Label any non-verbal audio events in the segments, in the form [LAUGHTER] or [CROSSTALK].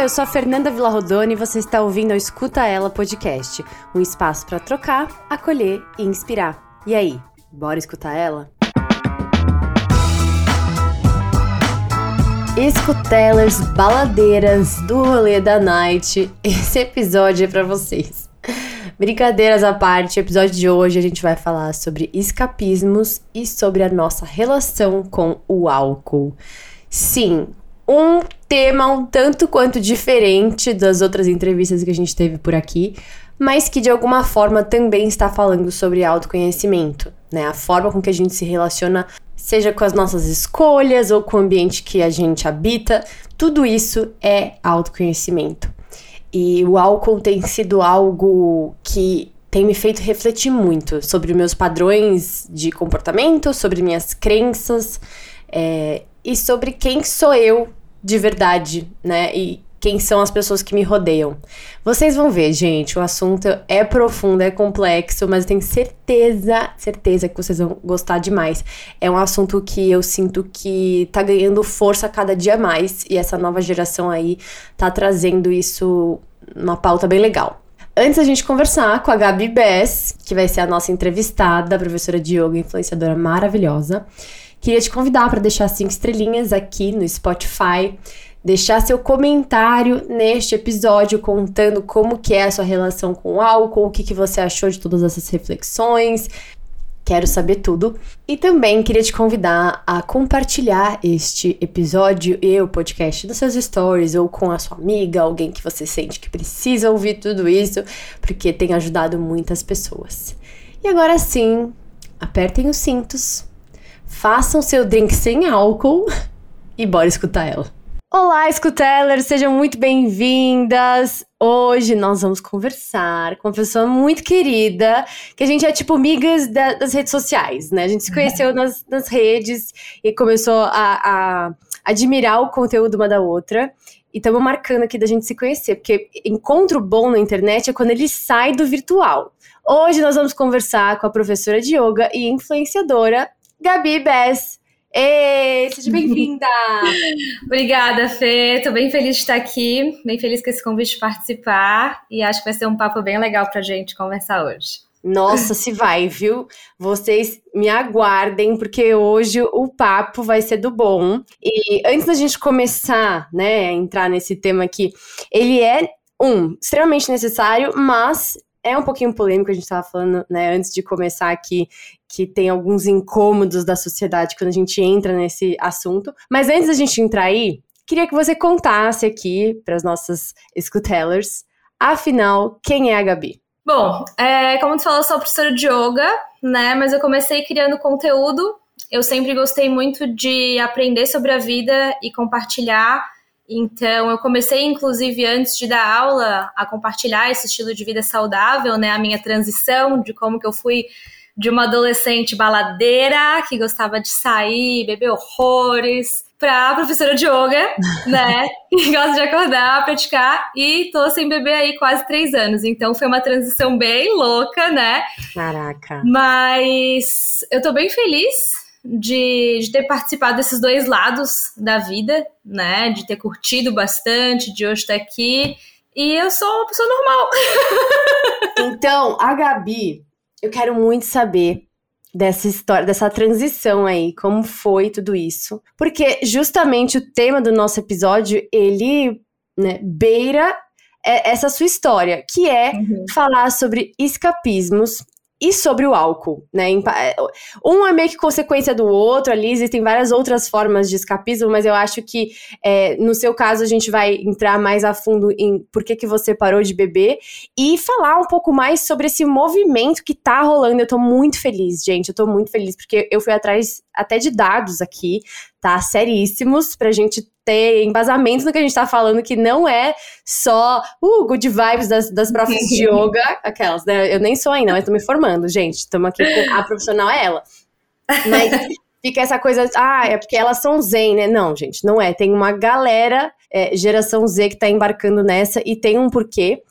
Eu sou a Fernanda Villarrodone e você está ouvindo o Escuta Ela Podcast, um espaço para trocar, acolher e inspirar. E aí, bora escutar ela? Escutelers, baladeiras do rolê da night, esse episódio é para vocês. Brincadeiras à parte, o episódio de hoje a gente vai falar sobre escapismos e sobre a nossa relação com o álcool. Sim, um tema um tanto quanto diferente das outras entrevistas que a gente teve por aqui, mas que de alguma forma também está falando sobre autoconhecimento, né? A forma com que a gente se relaciona, seja com as nossas escolhas ou com o ambiente que a gente habita, tudo isso é autoconhecimento. E o álcool tem sido algo que tem me feito refletir muito sobre meus padrões de comportamento, sobre minhas crenças é, e sobre quem sou eu de verdade, né? E quem são as pessoas que me rodeiam. Vocês vão ver, gente, o assunto é profundo, é complexo, mas eu tenho certeza, certeza que vocês vão gostar demais. É um assunto que eu sinto que tá ganhando força cada dia mais e essa nova geração aí tá trazendo isso uma pauta bem legal. Antes a gente conversar com a Gabi Bess, que vai ser a nossa entrevistada, professora de yoga, influenciadora maravilhosa. Queria te convidar para deixar cinco estrelinhas aqui no Spotify, deixar seu comentário neste episódio contando como que é a sua relação com o álcool, o que, que você achou de todas essas reflexões. Quero saber tudo. E também queria te convidar a compartilhar este episódio e o podcast nos seus stories ou com a sua amiga, alguém que você sente que precisa ouvir tudo isso, porque tem ajudado muitas pessoas. E agora sim, apertem os cintos façam seu drink sem álcool e bora escutar ela. Olá, escutelers, sejam muito bem-vindas. Hoje nós vamos conversar com uma pessoa muito querida, que a gente é tipo amigas da, das redes sociais, né? A gente se conheceu nas, nas redes e começou a, a admirar o conteúdo uma da outra. E estamos marcando aqui da gente se conhecer, porque encontro bom na internet é quando ele sai do virtual. Hoje nós vamos conversar com a professora de yoga e influenciadora Gabi Bess. Ei, seja bem-vinda! [LAUGHS] Obrigada, Fê. Tô bem feliz de estar aqui, bem feliz com esse convite de participar e acho que vai ser um papo bem legal pra gente conversar hoje. Nossa, se vai, viu? Vocês me aguardem, porque hoje o papo vai ser do bom. E antes da gente começar, né, a entrar nesse tema aqui, ele é, um, extremamente necessário, mas é um pouquinho polêmico, a gente estava falando, né, antes de começar aqui, que tem alguns incômodos da sociedade quando a gente entra nesse assunto. Mas antes da gente entrar aí, queria que você contasse aqui para as nossas escutellers, afinal, quem é a Gabi? Bom, é, como tu falou, eu sou professora de yoga, né? Mas eu comecei criando conteúdo. Eu sempre gostei muito de aprender sobre a vida e compartilhar. Então, eu comecei, inclusive, antes de dar aula, a compartilhar esse estilo de vida saudável, né? A minha transição, de como que eu fui de uma adolescente baladeira que gostava de sair, beber horrores, pra professora de yoga, [LAUGHS] né? Que gosta de acordar, praticar e tô sem beber aí quase três anos. Então foi uma transição bem louca, né? Caraca. Mas eu tô bem feliz de, de ter participado desses dois lados da vida, né? De ter curtido bastante, de hoje estar aqui. E eu sou uma pessoa normal. [LAUGHS] Então, a Gabi, eu quero muito saber dessa história, dessa transição aí, como foi tudo isso. Porque justamente o tema do nosso episódio, ele né, beira é, essa sua história, que é uhum. falar sobre escapismos e sobre o álcool, né? É, um é meio que consequência do outro ali, existem várias outras formas de escapismo, mas eu acho que é, no seu caso a gente vai entrar mais a fundo em por que, que você parou de beber e falar um pouco mais sobre esse movimento que tá rolando. Eu tô muito feliz, gente, eu tô muito feliz, porque eu fui atrás até de dados aqui, tá? Seríssimos, pra gente ter embasamento no que a gente tá falando, que não é só uh, good vibes das, das profs de [LAUGHS] yoga, aquelas, né? Eu nem sou ainda, mas tô me formando, gente. Estamos aqui com a profissional é ela. Mas fica essa coisa, ah, é porque elas são zen, né? Não, gente, não é. Tem uma galera, é, geração Z, que tá embarcando nessa e tem um porquê.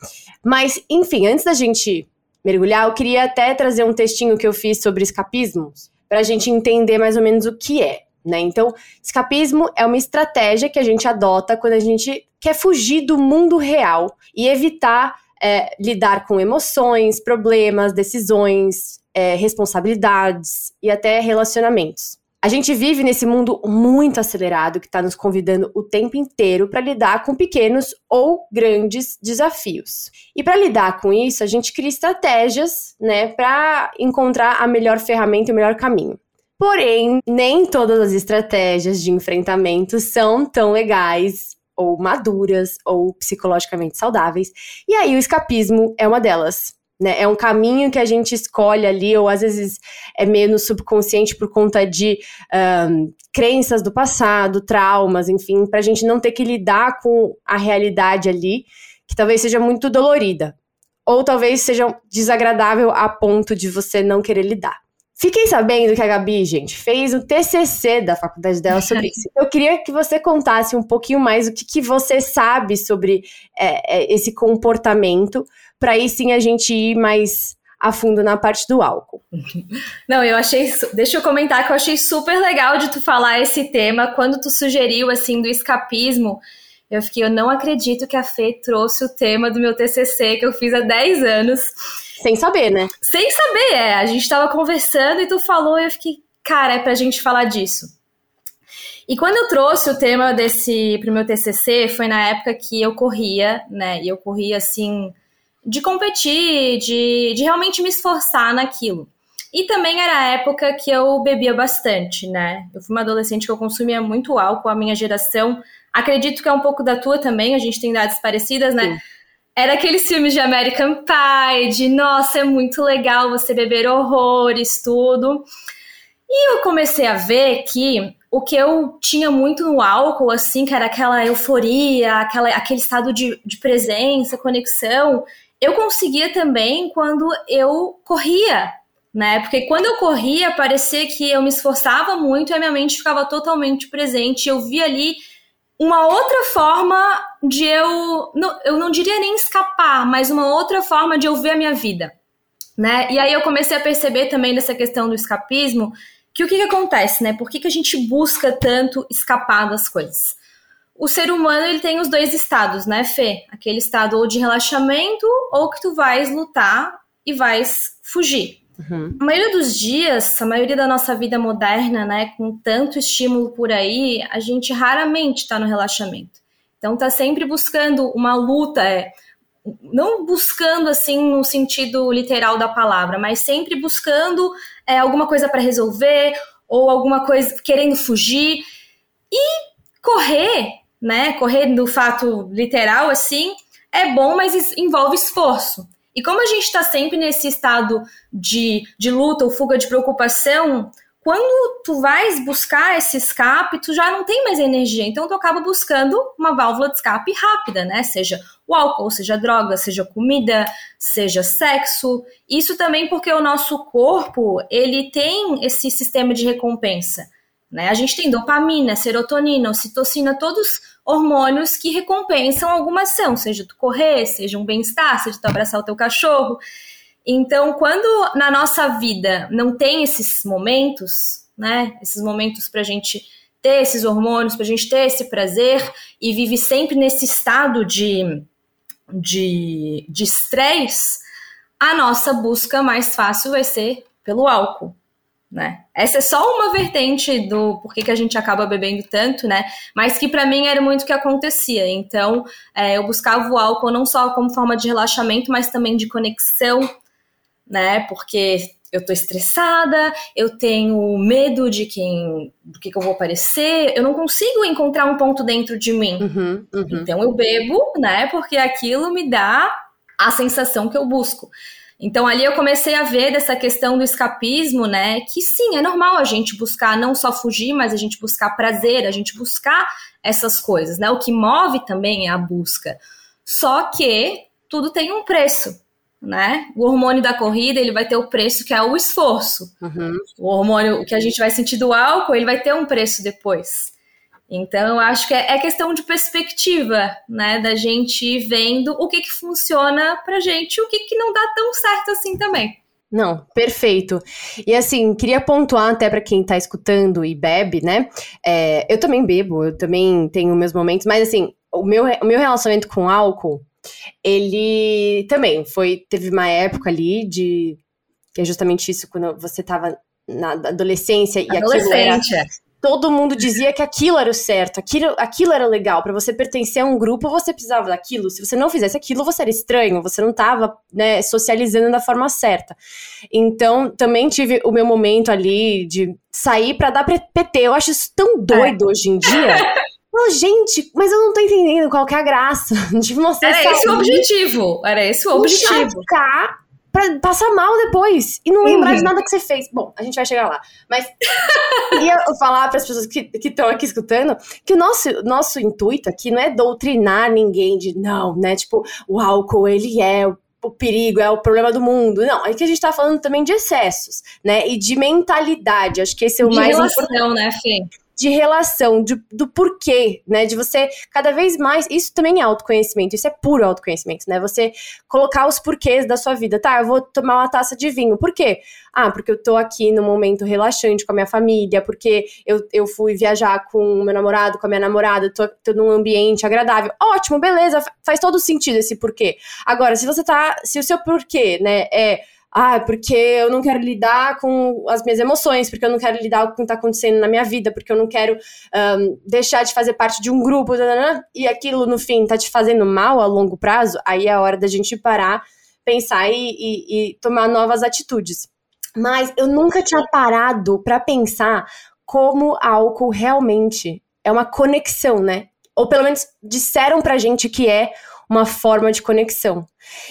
Mas, enfim, antes da gente mergulhar, eu queria até trazer um textinho que eu fiz sobre escapismos, pra gente entender mais ou menos o que é. Né? Então, escapismo é uma estratégia que a gente adota quando a gente quer fugir do mundo real e evitar é, lidar com emoções, problemas, decisões, é, responsabilidades e até relacionamentos. A gente vive nesse mundo muito acelerado que está nos convidando o tempo inteiro para lidar com pequenos ou grandes desafios. E para lidar com isso, a gente cria estratégias, né, para encontrar a melhor ferramenta e o melhor caminho. Porém, nem todas as estratégias de enfrentamento são tão legais ou maduras ou psicologicamente saudáveis. E aí o escapismo é uma delas. Né? É um caminho que a gente escolhe ali, ou às vezes é meio no subconsciente por conta de um, crenças do passado, traumas, enfim, para a gente não ter que lidar com a realidade ali, que talvez seja muito dolorida, ou talvez seja desagradável a ponto de você não querer lidar. Fiquei sabendo que a Gabi, gente, fez o TCC da faculdade dela sobre [LAUGHS] isso. Eu queria que você contasse um pouquinho mais o que, que você sabe sobre é, é, esse comportamento, para aí sim a gente ir mais a fundo na parte do álcool. [LAUGHS] Não, eu achei. Deixa eu comentar que eu achei super legal de tu falar esse tema. Quando tu sugeriu, assim, do escapismo, eu fiquei, eu não acredito que a Fê trouxe o tema do meu TCC que eu fiz há 10 anos. Sem saber, né? Sem saber, é. A gente tava conversando e tu falou e eu fiquei, cara, é pra gente falar disso. E quando eu trouxe o tema desse pro meu TCC, foi na época que eu corria, né? E eu corria assim, de competir, de, de realmente me esforçar naquilo. E também era a época que eu bebia bastante, né? Eu fui uma adolescente que eu consumia muito álcool, a minha geração. Acredito que é um pouco da tua também, a gente tem idades parecidas, né? Sim. Era aqueles filmes de American Pie, de nossa, é muito legal você beber horrores, tudo. E eu comecei a ver que o que eu tinha muito no álcool, assim, que era aquela euforia, aquela, aquele estado de, de presença, conexão, eu conseguia também quando eu corria, né? Porque quando eu corria, parecia que eu me esforçava muito e a minha mente ficava totalmente presente. Eu via ali uma outra forma de eu, não, eu não diria nem escapar, mas uma outra forma de eu ver a minha vida, né? E aí eu comecei a perceber também nessa questão do escapismo que o que, que acontece, né? Por que, que a gente busca tanto escapar das coisas? O ser humano ele tem os dois estados, né, Fê? Aquele estado ou de relaxamento ou que tu vais lutar e vais fugir. Uhum. A maioria dos dias, a maioria da nossa vida moderna, né, com tanto estímulo por aí, a gente raramente está no relaxamento. Então tá sempre buscando uma luta, é, não buscando assim no sentido literal da palavra, mas sempre buscando é, alguma coisa para resolver ou alguma coisa querendo fugir e correr, né? Correr do fato literal assim é bom, mas envolve esforço. E como a gente está sempre nesse estado de, de luta ou fuga de preocupação, quando tu vais buscar esse escape, tu já não tem mais energia. Então tu acaba buscando uma válvula de escape rápida, né? Seja o álcool, seja droga, seja comida, seja sexo. Isso também porque o nosso corpo, ele tem esse sistema de recompensa. Né? A gente tem dopamina, serotonina, ocitocina, todos hormônios que recompensam alguma ação, seja tu correr, seja um bem-estar, seja tu abraçar o teu cachorro. Então, quando na nossa vida não tem esses momentos, né, esses momentos para a gente ter esses hormônios, para a gente ter esse prazer e vive sempre nesse estado de de estresse, a nossa busca mais fácil vai ser pelo álcool né? Essa é só uma vertente do porquê que a gente acaba bebendo tanto, né? Mas que para mim era muito o que acontecia. Então, é, eu buscava o álcool não só como forma de relaxamento, mas também de conexão, né? Porque eu tô estressada, eu tenho medo de quem, do que, que eu vou parecer, eu não consigo encontrar um ponto dentro de mim. Uhum, uhum. Então eu bebo, né? Porque aquilo me dá a sensação que eu busco. Então ali eu comecei a ver dessa questão do escapismo, né? Que sim, é normal a gente buscar não só fugir, mas a gente buscar prazer, a gente buscar essas coisas, né? O que move também é a busca. Só que tudo tem um preço, né? O hormônio da corrida ele vai ter o preço que é o esforço. Uhum. O hormônio que a gente vai sentir do álcool ele vai ter um preço depois. Então, eu acho que é, é questão de perspectiva, né? Da gente ir vendo o que, que funciona pra gente e o que, que não dá tão certo assim também. Não, perfeito. E assim, queria pontuar até para quem tá escutando e bebe, né? É, eu também bebo, eu também tenho meus momentos, mas assim, o meu, o meu relacionamento com álcool, ele também foi. Teve uma época ali de. Que é justamente isso, quando você tava na adolescência e aquilo era todo mundo dizia que aquilo era o certo, aquilo, aquilo era legal. para você pertencer a um grupo, você precisava daquilo. Se você não fizesse aquilo, você era estranho, você não tava né, socializando da forma certa. Então, também tive o meu momento ali de sair para dar PT. Eu acho isso tão doido é. hoje em dia. Não, gente, mas eu não tô entendendo qual que é a graça [LAUGHS] de você Era sair, esse o objetivo. Era esse o objetivo pra passar mal depois e não lembrar uhum. de nada que você fez. Bom, a gente vai chegar lá. Mas [LAUGHS] queria falar para as pessoas que estão aqui escutando que o nosso, nosso intuito aqui não é doutrinar ninguém de não, né? Tipo, o álcool, ele é o perigo, é o problema do mundo. Não, é que a gente tá falando também de excessos, né? E de mentalidade. Acho que esse é o de mais relação, importante. né, Fê? De relação, de, do porquê, né? De você cada vez mais. Isso também é autoconhecimento, isso é puro autoconhecimento, né? Você colocar os porquês da sua vida. Tá, eu vou tomar uma taça de vinho. Por quê? Ah, porque eu tô aqui num momento relaxante com a minha família, porque eu, eu fui viajar com o meu namorado, com a minha namorada, tô, tô num ambiente agradável. Ótimo, beleza, faz todo sentido esse porquê. Agora, se você tá. Se o seu porquê, né, é ah, porque eu não quero lidar com as minhas emoções, porque eu não quero lidar com o que está acontecendo na minha vida, porque eu não quero um, deixar de fazer parte de um grupo, e aquilo no fim tá te fazendo mal a longo prazo, aí é a hora da gente parar, pensar e, e, e tomar novas atitudes. Mas eu nunca tinha parado para pensar como álcool realmente é uma conexão, né? Ou pelo menos disseram pra gente que é uma forma de conexão.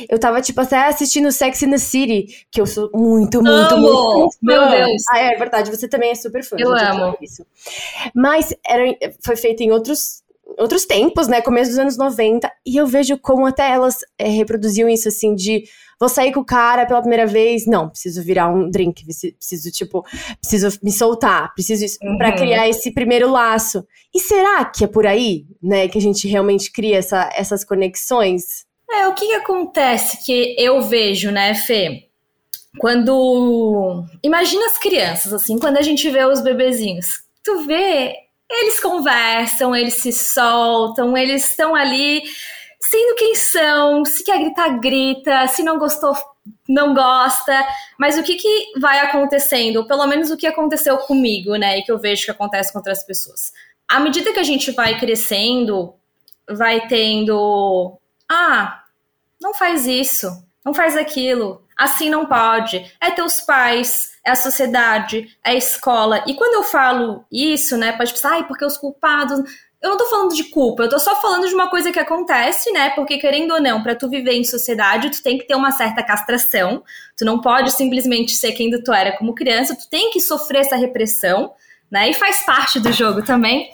Eu tava, tipo, até assistindo Sex in the City, que eu sou muito, muito, amo! muito fã. Meu Deus! Ah, é verdade, você também é super fã. Eu amo. Isso. Mas era, foi feito em outros outros tempos, né? Começo dos anos 90, e eu vejo como até elas é, reproduziam isso, assim, de vou sair com o cara pela primeira vez, não, preciso virar um drink, preciso, tipo, preciso me soltar, preciso isso, uhum. pra criar esse primeiro laço. E será que é por aí, né, que a gente realmente cria essa, essas conexões? É, o que, que acontece que eu vejo, né, Fê? Quando. Imagina as crianças, assim, quando a gente vê os bebezinhos. Tu vê, eles conversam, eles se soltam, eles estão ali sendo quem são, se quer gritar, grita, se não gostou, não gosta. Mas o que, que vai acontecendo? Ou pelo menos o que aconteceu comigo, né? E que eu vejo que acontece com outras pessoas. À medida que a gente vai crescendo, vai tendo. Ah, não faz isso, não faz aquilo, assim não pode. É teus pais, é a sociedade, é a escola. E quando eu falo isso, né, pode pensar, ai, porque os culpados eu não tô falando de culpa, eu tô só falando de uma coisa que acontece, né? Porque querendo ou não, para tu viver em sociedade, tu tem que ter uma certa castração. Tu não pode simplesmente ser quem tu era como criança, tu tem que sofrer essa repressão, né? E faz parte do jogo também.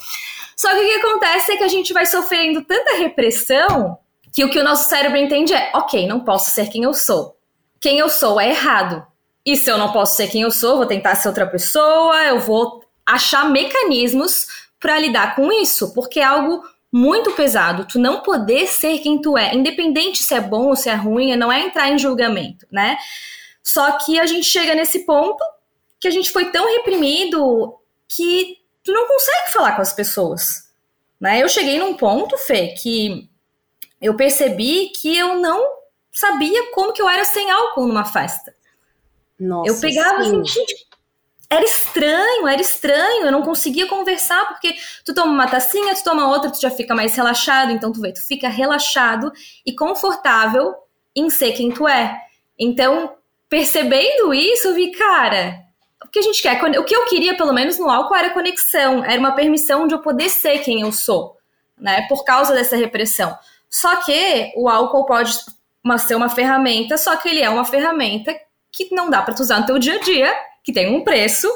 Só que o que acontece é que a gente vai sofrendo tanta repressão que o que o nosso cérebro entende é: OK, não posso ser quem eu sou. Quem eu sou é errado. E se eu não posso ser quem eu sou, vou tentar ser outra pessoa, eu vou achar mecanismos para lidar com isso, porque é algo muito pesado. Tu não poder ser quem tu é, independente se é bom ou se é ruim, não é entrar em julgamento, né? Só que a gente chega nesse ponto que a gente foi tão reprimido que tu não consegue falar com as pessoas, né? Eu cheguei num ponto, Fê, que eu percebi que eu não sabia como que eu era sem álcool numa festa. Nossa, eu pegava sim. assim, gente, era estranho, era estranho, eu não conseguia conversar, porque tu toma uma tacinha, tu toma outra, tu já fica mais relaxado, então tu vê, tu fica relaxado e confortável em ser quem tu é. Então, percebendo isso, eu vi, cara, o que a gente quer, o que eu queria, pelo menos no álcool, era conexão, era uma permissão de eu poder ser quem eu sou, né, por causa dessa repressão. Só que o álcool pode ser uma ferramenta, só que ele é uma ferramenta que não dá para tu usar no teu dia a dia, que tem um preço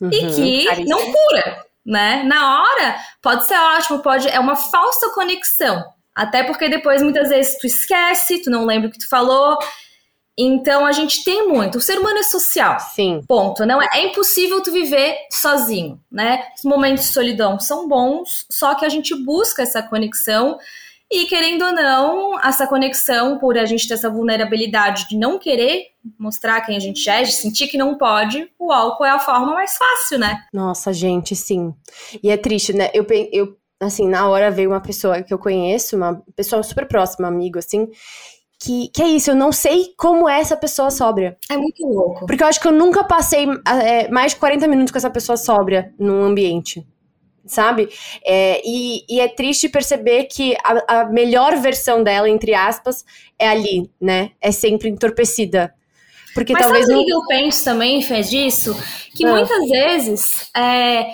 uhum, e que caríssimo. não cura, né? Na hora pode ser ótimo, pode é uma falsa conexão. Até porque depois muitas vezes tu esquece, tu não lembra o que tu falou. Então a gente tem muito. O ser humano é social. Sim. Ponto. Não é, é impossível tu viver sozinho, né? Os momentos de solidão são bons, só que a gente busca essa conexão E querendo ou não, essa conexão por a gente ter essa vulnerabilidade de não querer mostrar quem a gente é, de sentir que não pode, o álcool é a forma mais fácil, né? Nossa, gente, sim. E é triste, né? Eu, eu assim, na hora veio uma pessoa que eu conheço, uma pessoa super próxima, amigo, assim, que, que é isso, eu não sei como é essa pessoa sóbria. É muito louco. Porque eu acho que eu nunca passei é, mais de 40 minutos com essa pessoa sóbria num ambiente sabe? É, e, e, é triste perceber que a, a, melhor versão dela, entre aspas, é ali, né? É sempre entorpecida. Porque Mas talvez. Sabe o que eu penso também, fez disso? Que ah. muitas vezes é,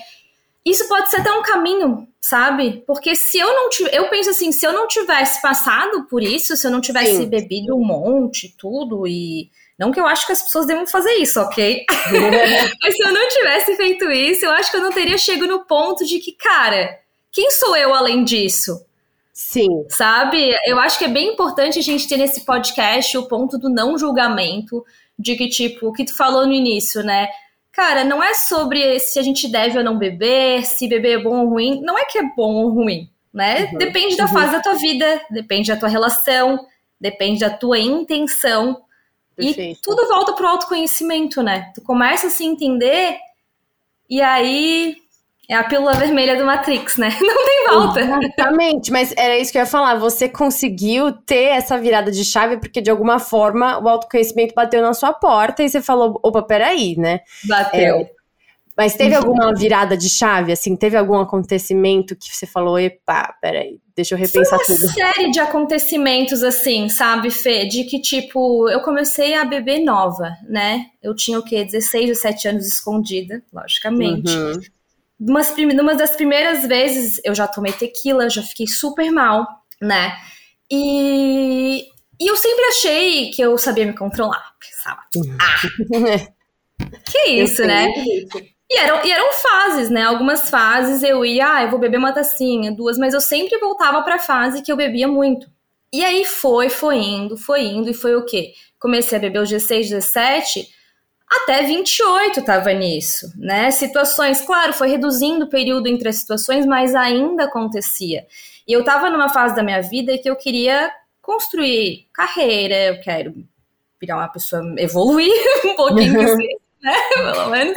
isso pode ser até um caminho, sabe? Porque se eu não tivesse. Eu penso assim, se eu não tivesse passado por isso, se eu não tivesse Sim. bebido um monte, tudo, e não que eu acho que as pessoas devam fazer isso, ok? [LAUGHS] Mas se eu não tivesse feito isso, eu acho que eu não teria chegado no ponto de que, cara, quem sou eu além disso? Sim. Sabe? Eu acho que é bem importante a gente ter nesse podcast o ponto do não julgamento, de que, tipo, o que tu falou no início, né? Cara, não é sobre se a gente deve ou não beber, se beber é bom ou ruim. Não é que é bom ou ruim, né? Uhum. Depende da uhum. fase da tua vida, depende da tua relação, depende da tua intenção. Perfeito. E tudo volta pro autoconhecimento, né? Tu começa a se entender e aí é a pílula vermelha do Matrix, né? [LAUGHS] Não tem volta. Exatamente, mas era isso que eu ia falar. Você conseguiu ter essa virada de chave porque de alguma forma o autoconhecimento bateu na sua porta e você falou: opa, peraí, né? Bateu. É, mas teve uhum. alguma virada de chave, assim? Teve algum acontecimento que você falou, epa, peraí, deixa eu repensar Foi uma tudo? série de acontecimentos, assim, sabe, Fê? De que, tipo, eu comecei a beber nova, né? Eu tinha o quê? 16, 17 anos escondida, logicamente. Uhum. Umas, numa das primeiras vezes eu já tomei tequila, já fiquei super mal, né? E, e eu sempre achei que eu sabia me controlar. Pensava, uhum. [LAUGHS] ah, que isso, né? E eram, e eram fases, né? Algumas fases eu ia, ah, eu vou beber uma tacinha, duas, mas eu sempre voltava pra fase que eu bebia muito. E aí foi, foi indo, foi indo, e foi o quê? Comecei a beber os 16, 17, até 28 tava nisso, né? Situações, claro, foi reduzindo o período entre as situações, mas ainda acontecia. E eu tava numa fase da minha vida que eu queria construir carreira, eu quero virar uma pessoa, evoluir [LAUGHS] um pouquinho né? [LAUGHS] Pelo menos.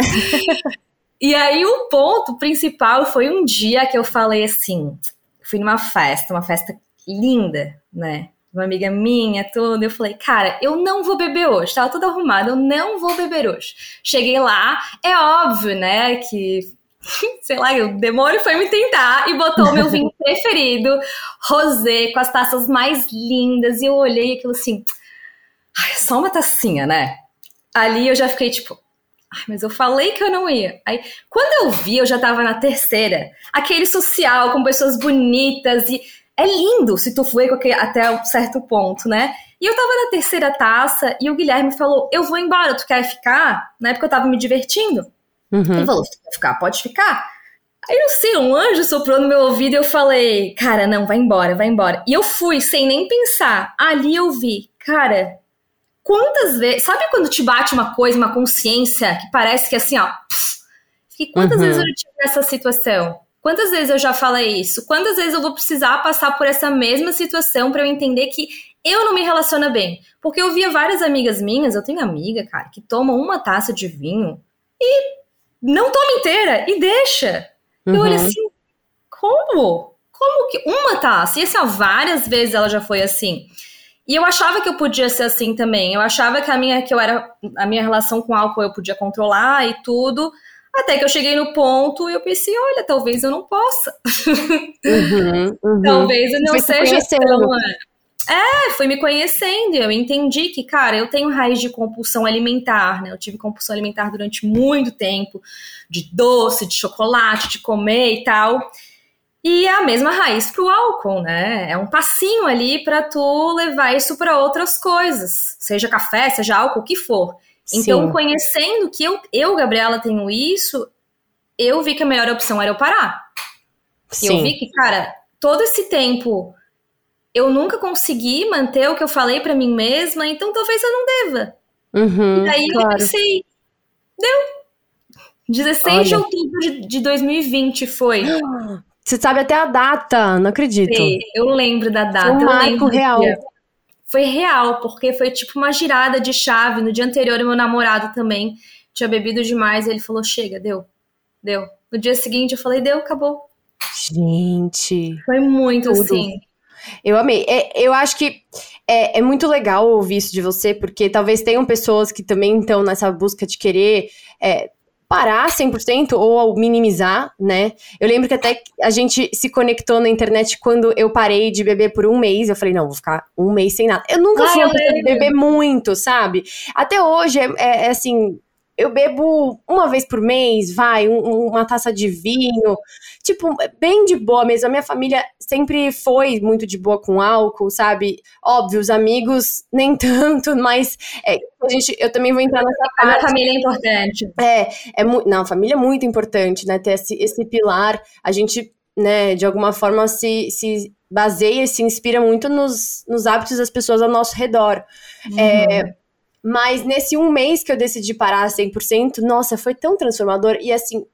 E aí o ponto principal foi um dia que eu falei assim, fui numa festa, uma festa linda, né? Uma amiga minha, tudo, eu falei, cara, eu não vou beber hoje, tava tudo arrumado, eu não vou beber hoje. Cheguei lá, é óbvio, né, que [LAUGHS] sei lá, o demônio foi me tentar e botou o meu vinho [LAUGHS] preferido, rosé, com as taças mais lindas, e eu olhei aquilo assim, ai, só uma tacinha, né? Ali eu já fiquei tipo, Ai, mas eu falei que eu não ia. Aí, quando eu vi, eu já tava na terceira. Aquele social, com pessoas bonitas e. É lindo se tu foi até um certo ponto, né? E eu tava na terceira taça e o Guilherme falou: Eu vou embora, tu quer ficar? Na época eu tava me divertindo. Uhum. Ele falou: tu quer ficar, pode ficar. Aí não sei, um anjo soprou no meu ouvido e eu falei: Cara, não, vai embora, vai embora. E eu fui sem nem pensar. Ali eu vi, cara, quantas vezes. Sabe quando te bate uma coisa, uma consciência que parece que assim, ó. e quantas uhum. vezes eu tive nessa situação? Quantas vezes eu já falei isso? Quantas vezes eu vou precisar passar por essa mesma situação para eu entender que eu não me relaciono bem? Porque eu via várias amigas minhas, eu tenho amiga, cara, que tomam uma taça de vinho e não toma inteira e deixa. Uhum. Eu olho uhum. assim, como? Como que uma taça? E assim, ó, várias vezes ela já foi assim. E eu achava que eu podia ser assim também. Eu achava que a minha que eu era a minha relação com álcool eu podia controlar e tudo. Até que eu cheguei no ponto e eu pensei, olha, talvez eu não possa. Uhum, [LAUGHS] uhum. talvez eu não Foi seja tão. É, foi me conhecendo. Eu entendi que, cara, eu tenho raiz de compulsão alimentar, né? Eu tive compulsão alimentar durante muito tempo, de doce, de chocolate, de comer e tal. E é a mesma raiz para o álcool, né? É um passinho ali para tu levar isso para outras coisas, seja café, seja álcool, o que for. Então, Sim. conhecendo que eu, eu, Gabriela, tenho isso, eu vi que a melhor opção era eu parar. Sim. Eu vi que, cara, todo esse tempo eu nunca consegui manter o que eu falei para mim mesma, então talvez eu não deva. Uhum, e aí claro. eu pensei, deu. 16 Olha. de outubro de, de 2020 foi. [GASPS] Você sabe até a data, não acredito. Sei, eu lembro da data. Um marco real. Foi real, porque foi tipo uma girada de chave. No dia anterior, meu namorado também tinha bebido demais. ele falou: chega, deu, deu. No dia seguinte, eu falei: deu, acabou. Gente. Foi muito tudo. assim. Eu amei. É, eu acho que é, é, muito legal ouvir isso de você, porque talvez tenham pessoas que também estão nessa busca de querer é, parar 100% ou minimizar, né? Eu lembro que até a gente se conectou na internet quando eu parei de beber por um mês. Eu falei, não, vou ficar um mês sem nada. Eu nunca fui uma pessoa de beber muito, sabe? Até hoje é, é, é assim eu bebo uma vez por mês, vai, um, uma taça de vinho, tipo, bem de boa mesmo. A minha família sempre foi muito de boa com álcool, sabe? Óbvio, os amigos nem [LAUGHS] tanto, mas é, a gente, eu também vou entrar nessa parte. A família é importante. É, é não, a família é muito importante, né? Ter esse, esse pilar, a gente, né, de alguma forma se, se baseia e se inspira muito nos, nos hábitos das pessoas ao nosso redor. Uhum. É, mas nesse um mês que eu decidi parar 100%, nossa, foi tão transformador. E assim,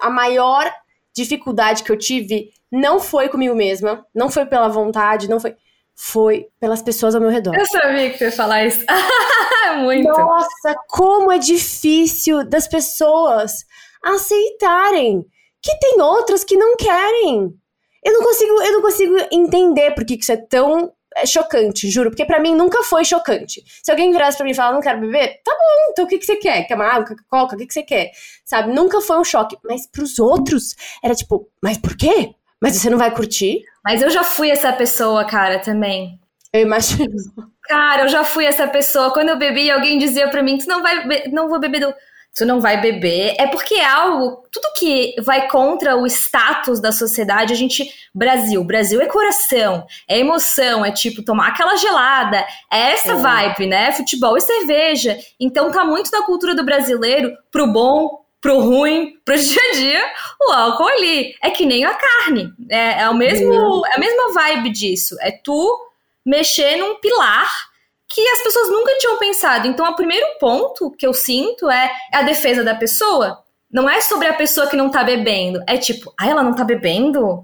a maior dificuldade que eu tive não foi comigo mesma, não foi pela vontade, não foi. Foi pelas pessoas ao meu redor. Eu sabia que você ia falar isso. [LAUGHS] Muito. Nossa, como é difícil das pessoas aceitarem que tem outras que não querem. Eu não consigo, eu não consigo entender por que isso é tão é chocante, juro, porque para mim nunca foi chocante. Se alguém virasse pra mim e falar, não quero beber, tá bom, então o que, que você quer? Quer uma água, coca, o que, que você quer? Sabe? Nunca foi um choque. Mas pros outros, era tipo, mas por quê? Mas você não vai curtir? Mas eu já fui essa pessoa, cara, também. Eu imagino. Cara, eu já fui essa pessoa. Quando eu bebi, alguém dizia pra mim, tu não vai, não vou beber do tu não vai beber, é porque é algo, tudo que vai contra o status da sociedade, a gente, Brasil, Brasil é coração, é emoção, é tipo tomar aquela gelada, é essa é. vibe, né? Futebol e cerveja. Então tá muito na cultura do brasileiro, pro bom, pro ruim, pro [LAUGHS] dia a dia, o álcool ali. É que nem a carne. É, é, o mesmo, é a mesma vibe disso. É tu mexer num pilar que as pessoas nunca tinham pensado. Então, o primeiro ponto que eu sinto é a defesa da pessoa. Não é sobre a pessoa que não tá bebendo. É tipo, ah, ela não tá bebendo?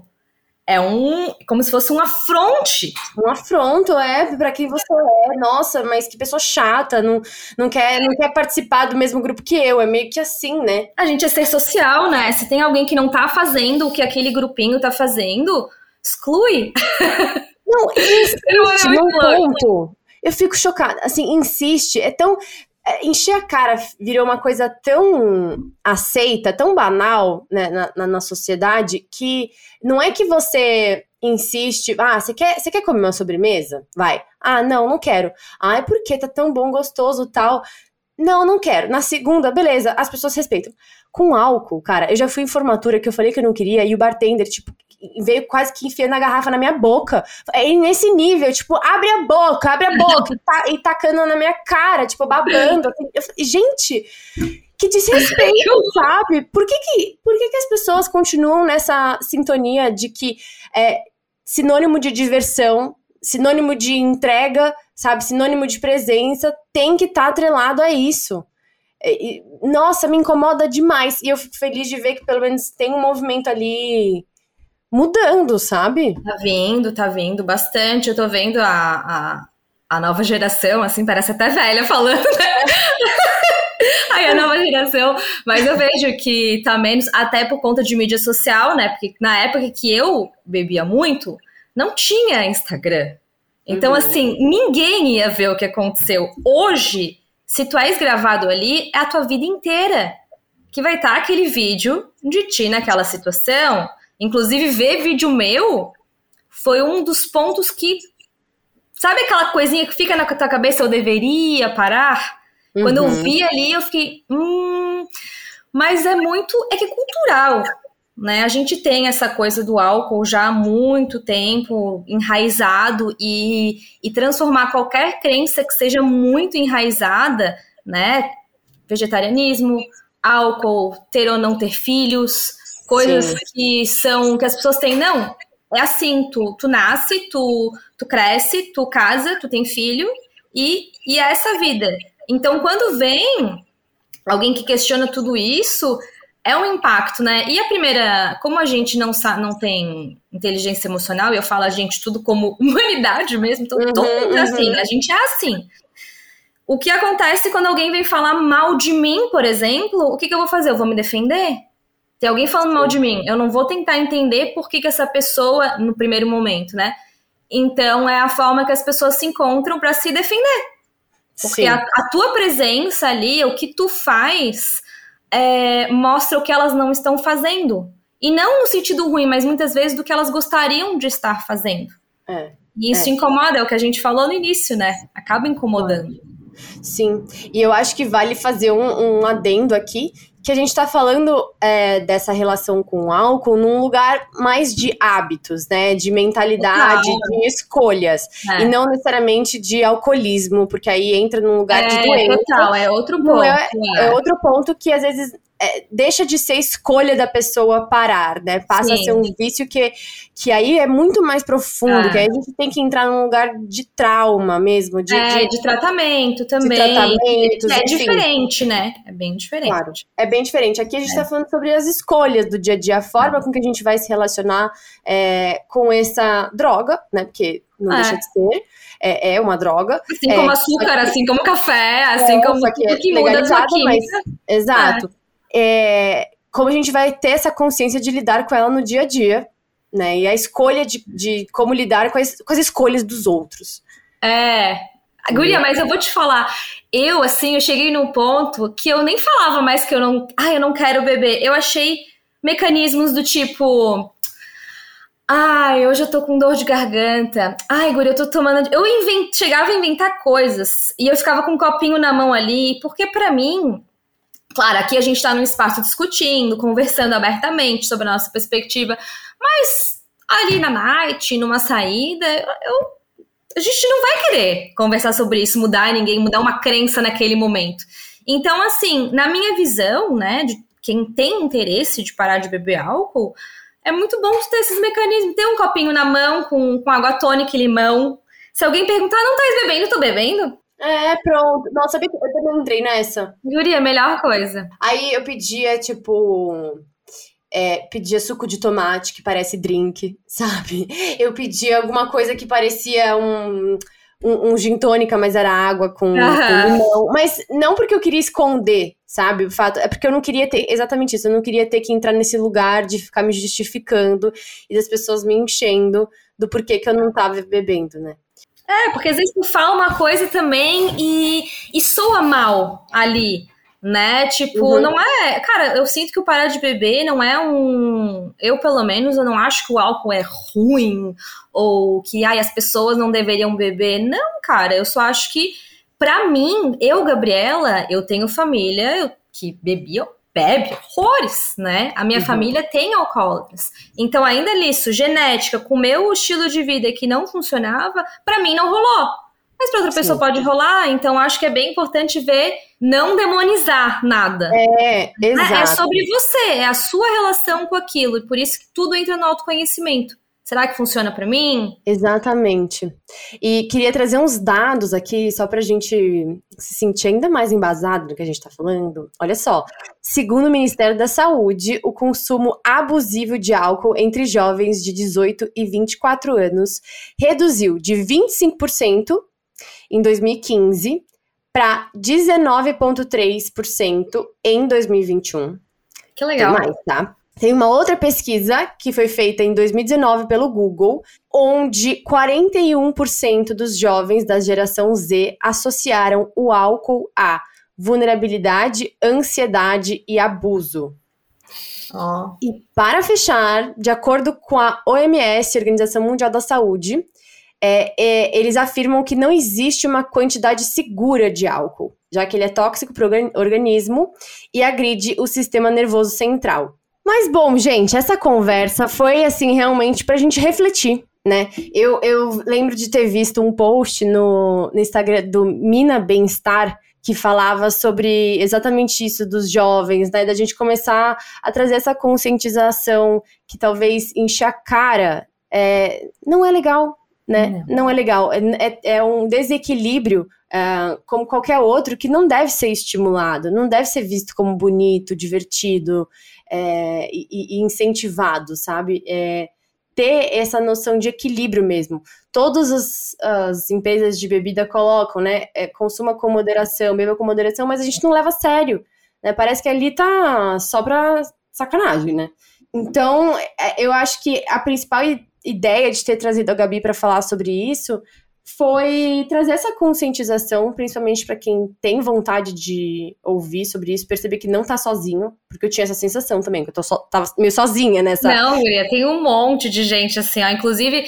É um. como se fosse um afronte. Um afronto, é, para quem você é. Nossa, mas que pessoa chata, não, não, quer, não quer participar do mesmo grupo que eu. É meio que assim, né? A gente é ser social, né? Se tem alguém que não tá fazendo o que aquele grupinho tá fazendo, exclui. Não, [LAUGHS] isso é um ponto eu fico chocada. Assim, insiste, é tão. É, encher a cara virou uma coisa tão aceita, tão banal né, na, na, na sociedade, que não é que você insiste, ah, você quer, você quer comer uma sobremesa? Vai. Ah, não, não quero. Ah, é porque tá tão bom, gostoso, tal. Não, não quero. Na segunda, beleza, as pessoas respeitam. Com álcool, cara, eu já fui em formatura que eu falei que eu não queria e o bartender, tipo, veio quase que enfiando a garrafa na minha boca. É nesse nível, tipo, abre a boca, abre a boca, e, tá, e tacando na minha cara, tipo, babando. Assim. Eu, gente, que desrespeito, [LAUGHS] sabe? Por que que, por que que as pessoas continuam nessa sintonia de que é sinônimo de diversão, sinônimo de entrega, sabe? Sinônimo de presença, tem que estar tá atrelado a isso. E, nossa, me incomoda demais. E eu fico feliz de ver que pelo menos tem um movimento ali mudando, sabe? Tá vindo, tá vindo bastante. Eu tô vendo a, a, a nova geração, assim, parece até velha falando, né? [LAUGHS] Aí a nova geração, mas eu vejo que tá menos, até por conta de mídia social, né? Porque na época que eu bebia muito, não tinha Instagram. Então, uhum. assim, ninguém ia ver o que aconteceu. Hoje, se tu és gravado ali, é a tua vida inteira. Que vai estar tá aquele vídeo de ti naquela situação, Inclusive, ver vídeo meu foi um dos pontos que. Sabe aquela coisinha que fica na tua cabeça, eu deveria parar? Uhum. Quando eu uhum. vi ali, eu fiquei. Hum, mas é muito. É que é cultural. Né? A gente tem essa coisa do álcool já há muito tempo enraizado e, e transformar qualquer crença que seja muito enraizada, né? Vegetarianismo, álcool, ter ou não ter filhos, coisas Sim. que são que as pessoas têm, não. É assim, tu, tu nasce, tu, tu cresce, tu casa, tu tem filho e, e é essa vida. Então, quando vem alguém que questiona tudo isso, é um impacto, né? E a primeira, como a gente não, não tem inteligência emocional, e eu falo a gente tudo como [LAUGHS] humanidade mesmo, então uhum, todo é assim, uhum. a gente é assim. O que acontece quando alguém vem falar mal de mim, por exemplo, o que, que eu vou fazer? Eu vou me defender? Tem alguém falando mal de mim, eu não vou tentar entender por que, que essa pessoa, no primeiro momento, né? Então é a forma que as pessoas se encontram para se defender. Porque a, a, tua presença ali, o que tu faz, é, mostra o que elas não estão fazendo. E não no sentido ruim, mas muitas vezes do que elas gostariam de estar fazendo. É, e isso é. incomoda, é o que a gente falou no início, né? Acaba incomodando. Sim, e eu acho que vale fazer um, um adendo aqui, que a gente está falando é, dessa relação com o álcool num lugar mais de hábitos, né? De mentalidade, total. de escolhas. É. E não necessariamente de alcoolismo, porque aí entra num lugar é, de doença. Total, é outro ponto. É, é, outro ponto que às vezes é, deixa de ser escolha da pessoa parar, né? Passa Sim. a ser um vício que, que aí é muito mais profundo, é. que aí a gente tem que entrar num lugar de trauma mesmo. De, é, de, de tratamento também. De tratamentos, é enfim. diferente, né? É bem diferente. Claro, é bem diferente. Aqui a gente está é. falando sobre as escolhas do dia a dia, a forma com que a gente vai se relacionar é, com essa droga, né? Porque não deixa de ser. É, é, uma droga. Assim como açúcar, que, assim como café, assim é, como tudo que muda a Mas, exato é, como a gente vai ter essa consciência de lidar com ela no dia a dia, né? E a escolha de, de como lidar com as, com as escolhas dos outros. É. Guria, mas eu vou te falar, eu, assim, eu cheguei num ponto que eu nem falava mais que eu não. Ai, eu não quero beber. Eu achei mecanismos do tipo. Ai, hoje eu tô com dor de garganta. Ai, Guria, eu tô tomando. Eu invent... chegava a inventar coisas e eu ficava com um copinho na mão ali, porque para mim Claro, aqui a gente está num espaço discutindo, conversando abertamente sobre a nossa perspectiva, mas ali na night, numa saída, eu, a gente não vai querer conversar sobre isso, mudar ninguém, mudar uma crença naquele momento. Então, assim, na minha visão, né, de quem tem interesse de parar de beber álcool, é muito bom ter esses mecanismos, ter um copinho na mão com, com água tônica e limão. Se alguém perguntar, não tá bebendo? Tô bebendo. É, pronto. Nossa, eu também entrei nessa. Yuri, a melhor coisa. Aí eu pedia, tipo. É, pedia suco de tomate, que parece drink, [LAUGHS] sabe? Eu pedia alguma coisa que parecia um. Um, um gin tônica, mas era água com, com, limão. Mas não porque eu queria esconder, sabe? O fato é porque eu não queria ter exatamente isso. Eu não queria ter que entrar nesse lugar de ficar me justificando e das pessoas me enchendo do porquê que eu não tava bebendo, né? É, porque às vezes tu fala uma coisa também e, e soa mal ali, né? Tipo, uhum. não é. Cara, eu sinto que o parar de beber não é um. Eu, pelo menos, eu não acho que o álcool é ruim ou que ai, as pessoas não deveriam beber. Não, cara, eu só acho que, pra mim, eu, Gabriela, eu tenho família eu, que bebia bebe horrores, né? A minha uhum. família tem alcoólatras. Então, ainda nisso, genética, com o meu estilo de vida que não funcionava, para mim não rolou. Mas para outra Sim. pessoa pode rolar, então acho que é bem importante ver, não demonizar nada. É, exato. É, é sobre você, é a sua relação com aquilo, e por isso que tudo entra no autoconhecimento. Será que funciona para mim? Exatamente. E queria trazer uns dados aqui, só para a gente se sentir ainda mais embasado no que a gente está falando. Olha só, segundo o Ministério da Saúde, o consumo abusivo de álcool entre jovens de 18 e 24 anos reduziu de 25% em 2015 para 19,3% em 2021. Que legal. Tem mais, tá? Tem uma outra pesquisa que foi feita em 2019 pelo Google, onde 41% dos jovens da geração Z associaram o álcool a vulnerabilidade, ansiedade e abuso. Oh. E para fechar, de acordo com a OMS, Organização Mundial da Saúde, é, é, eles afirmam que não existe uma quantidade segura de álcool, já que ele é tóxico para o organismo e agride o sistema nervoso central. Mas bom, gente, essa conversa foi assim realmente pra gente refletir, né? Eu, eu lembro de ter visto um post no, no Instagram do Mina Bem-Estar que falava sobre exatamente isso dos jovens, né? Da gente começar a trazer essa conscientização que talvez enche a cara. É, não é legal, né? Não, não é legal. É, é, é um desequilíbrio uh, como qualquer outro que não deve ser estimulado, não deve ser visto como bonito, divertido. É, e, e, incentivado, sabe? É, ter essa noção de equilíbrio mesmo. Todas as, as empresas de bebida colocam, né? É, consuma com moderação, beba com moderação, mas a gente não leva a sério. Né? Parece que ali tá só pra sacanagem, né? Então, é, eu acho que a principal ideia de ter trazido a Gabi para falar sobre isso foi trazer essa conscientização, principalmente para quem tem vontade de ouvir sobre isso, perceber que não tá sozinho, porque eu tinha essa sensação também, que eu tô so, tava meio sozinha nessa. Não, Guria, tem um monte de gente assim, ó. Inclusive,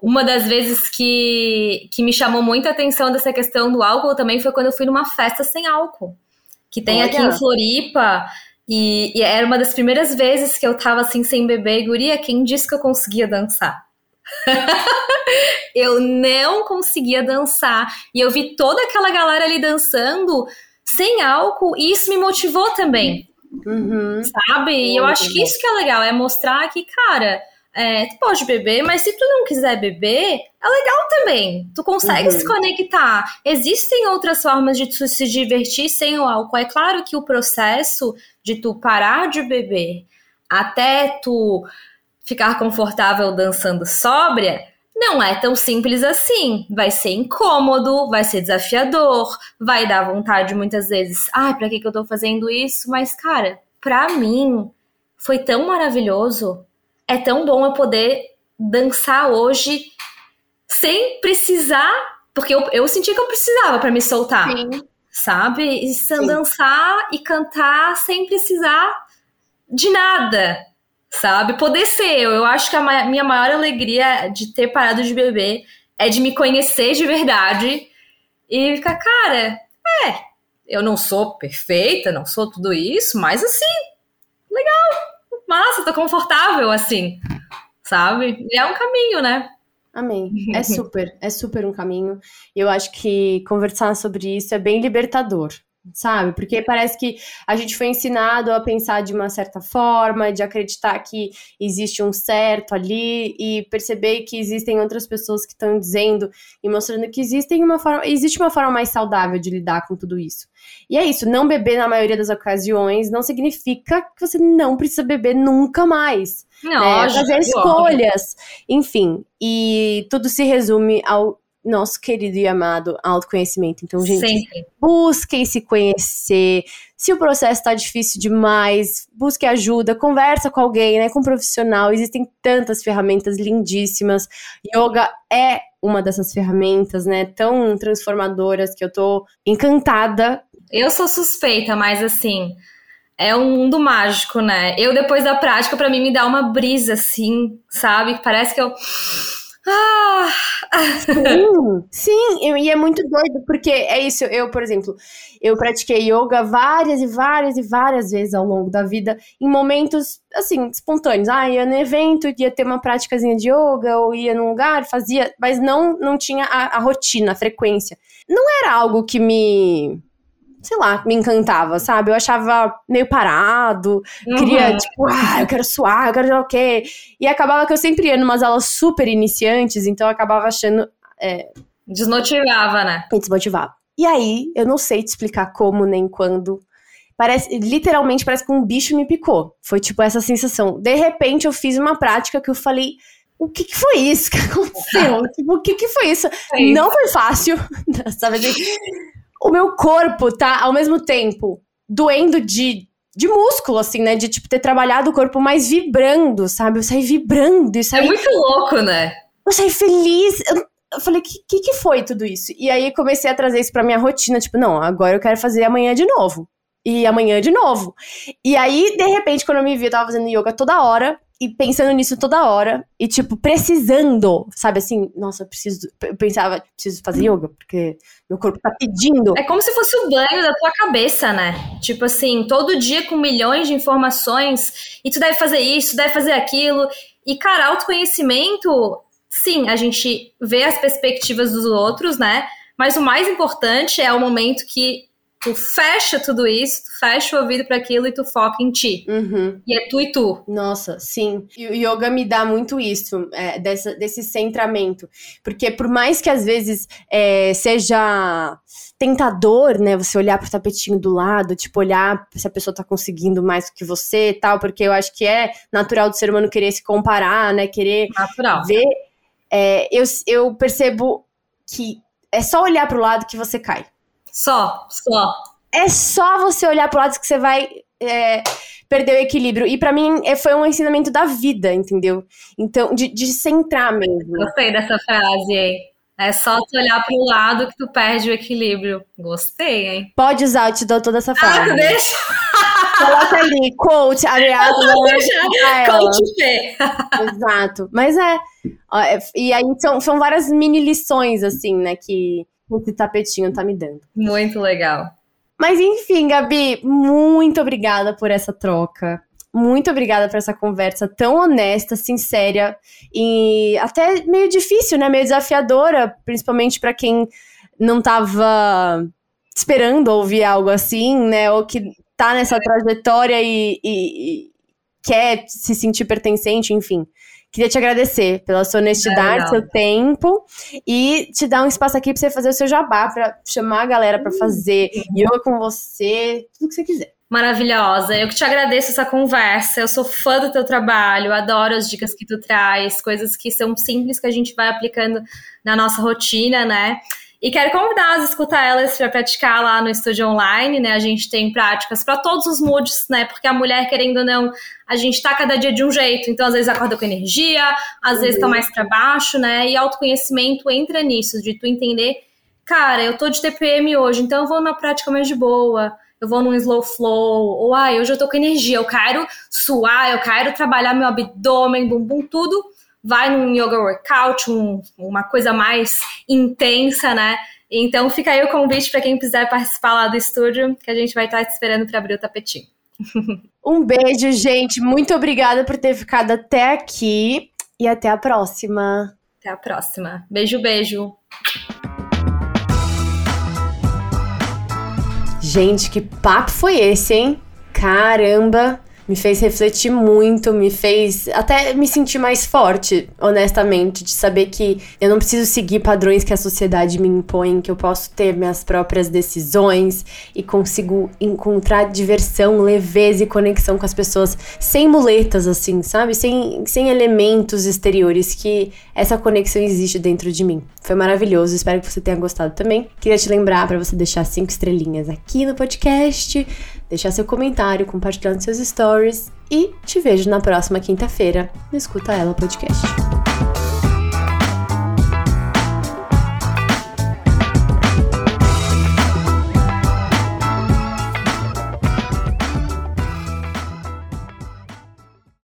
uma das vezes que, que me chamou muita atenção dessa questão do álcool também foi quando eu fui numa festa sem álcool. Que tem Olha. aqui em Floripa. E, e, era uma das primeiras vezes que eu tava assim sem beber. E guria, quem disse que eu conseguia dançar? [LAUGHS] eu não conseguia dançar. E eu vi toda aquela galera ali dançando sem álcool, e isso me motivou também. Uhum. Sabe? E eu acho que isso que é legal, é mostrar que, cara, é, tu pode beber, mas se tu não quiser beber, é legal também. Tu consegue uhum. se conectar. Existem outras formas de tu se divertir sem o álcool. É claro que o processo de tu parar de beber até tu ficar confortável dançando sóbria não é tão simples assim. Vai ser incômodo, vai ser desafiador, vai dar vontade muitas vezes. Ai, ah, pra que, que eu tô fazendo isso? Mas, cara, pra mim foi tão maravilhoso. É tão bom eu poder dançar hoje sem precisar. Porque eu, eu senti que eu precisava para me soltar. Sim. Sabe? E Sim. dançar e cantar sem precisar de nada sabe? Poder ser eu. Eu acho que a minha maior alegria de ter parado de beber é de me conhecer de verdade e ficar, cara, é, eu não sou perfeita, não sou tudo isso, mas assim, legal, massa, tô confortável assim, sabe? E é um caminho, né? Amém. É [LAUGHS] super, é super um caminho. Eu acho que conversar sobre isso é bem libertador sabe? Porque parece que a gente foi ensinado a pensar de uma certa forma, de acreditar que existe um certo ali e perceber que existem outras pessoas que estão dizendo e mostrando que existem uma forma, existe uma forma mais saudável de lidar com tudo isso. E é isso, não beber na maioria das ocasiões não significa que você não precisa beber nunca mais. Não, né? fazer escolhas, enfim, e tudo se resume ao nosso querido e amado autoconhecimento. Então, gente, Sempre. busquem se conhecer. Se o processo está difícil demais, busque ajuda, conversa com alguém, né, com um profissional. Existem tantas ferramentas lindíssimas. Yoga é uma dessas ferramentas, né, tão transformadoras que eu tô encantada. Eu sou suspeita, mas assim, é um mundo mágico, né? Eu depois da prática para mim me dá uma brisa assim, sabe? Parece que eu ah! Sim, sim, e é muito doido, porque é isso, eu, por exemplo, eu pratiquei yoga várias e várias e várias vezes ao longo da vida, em momentos, assim, espontâneos. Ah, ia no evento, ia ter uma práticazinha de yoga, ou ia num lugar, fazia, mas não, não tinha a, a rotina, a frequência. Não era algo que me sei lá, me encantava, sabe? Eu achava meio parado, uhum. queria, tipo, ah, eu quero suar, eu quero o quê. E acabava que eu sempre ia numas aulas super iniciantes, então eu acabava achando. É... Desmotivava, né? Me desmotivava. E aí, eu não sei te explicar como nem quando. Parece, literalmente, parece que um bicho me picou. Foi tipo essa sensação. De repente, eu fiz uma prática que eu falei. O que, que foi isso que aconteceu? [LAUGHS] tipo, o que, que foi isso? É não foi fácil, [LAUGHS] sabe? O meu corpo tá, ao mesmo tempo, doendo de, de músculo, assim, né? De, tipo, ter trabalhado o corpo mais vibrando, sabe? Eu saí vibrando. e saí... É muito louco, né? Eu saí feliz. Eu, eu falei, que, que que foi tudo isso? E aí comecei a trazer isso pra minha rotina, tipo, não, agora eu quero fazer amanhã de novo. E amanhã de novo. E aí, de repente, quando eu me vi, eu tava fazendo yoga toda hora e pensando nisso toda hora e tipo precisando, sabe assim, nossa, eu preciso, eu pensava, preciso fazer yoga porque meu corpo tá pedindo. É como se fosse o banho da tua cabeça, né? Tipo assim, todo dia com milhões de informações e tu deve fazer isso, deve fazer aquilo. E cara, autoconhecimento, sim, a gente vê as perspectivas dos outros, né? Mas o mais importante é o momento que Tu fecha tudo isso, tu fecha o ouvido para aquilo e tu foca em ti. Uhum. E é tu e tu. Nossa, sim. E o yoga me dá muito isso, é, dessa, desse centramento. Porque por mais que às vezes é, seja tentador, né, você olhar pro tapetinho do lado, tipo, olhar se a pessoa tá conseguindo mais do que você e tal, porque eu acho que é natural do ser humano querer se comparar, né, querer Natural. ver. É, eu, eu percebo que é só olhar pro lado que você cai. Só, só. É só você olhar pro lado que você vai é, perder o equilíbrio. E pra mim é, foi um ensinamento da vida, entendeu? Então, de, de centrar mesmo. Gostei dessa frase, hein? É só tu olhar pro lado que tu perde o equilíbrio. Gostei, hein? Pode usar, eu te dou toda essa Ah, frase. deixa. Coloca ali, coach, explicar [LAUGHS] ela. Coach Fê. Exato. Mas é, é, E aí são, são várias mini lições, assim, né, que esse tapetinho tá me dando. Muito legal. Mas enfim, Gabi, muito obrigada por essa troca. Muito obrigada por essa conversa tão honesta, sincera e até meio difícil, né? Meio desafiadora, principalmente para quem não tava esperando ouvir algo assim, né? Ou que tá nessa trajetória e, e- e quer se sentir pertencente, enfim. Queria te agradecer pela sua honestidade, seu tempo e te dar um espaço aqui pra você fazer o seu jabá, pra chamar a galera pra fazer yoga com você, tudo que você quiser. Maravilhosa. Eu que te agradeço essa conversa. Eu sou fã do teu trabalho, adoro as dicas que tu traz, coisas que são simples que a gente vai aplicando na nossa rotina, né? E quero convidá-las a escutar elas para praticar lá no estúdio online, né? A gente tem práticas para todos os moods, né? Porque a mulher, querendo ou não, a gente tá cada dia de um jeito. Então, às vezes acorda com energia, às vezes tá mais para baixo, né? E autoconhecimento entra nisso, de tu entender, cara, eu tô de TPM hoje, então eu vou numa prática mais de boa eu vou num slow flow, ou ai, hoje eu tô com energia, eu quero suar, eu quero trabalhar meu abdômen, bumbum, tudo. Vai num yoga workout, um- uma coisa mais intensa, né? Então fica aí o convite para quem quiser participar lá do estúdio, que a gente vai estar te esperando para abrir o tapetinho. [LAUGHS] Um beijo, gente. Muito obrigada por ter ficado até aqui e até a próxima. Até a próxima. Beijo, beijo. Gente, que papo foi esse, hein? Caramba! Me fez refletir muito, me fez até me sentir mais forte, honestamente, de saber que eu não preciso seguir padrões que a sociedade me impõe, que eu posso ter minhas próprias decisões e consigo encontrar diversão, leveza e conexão com as pessoas sem muletas, assim, sabe? Sem, sem elementos exteriores, que essa conexão existe dentro de mim. Foi maravilhoso, espero que você tenha gostado também. Queria te lembrar para você deixar cinco estrelinhas aqui no podcast, deixar seu comentário, compartilhando seus stories e te vejo na próxima quinta-feira no Escuta Ela Podcast.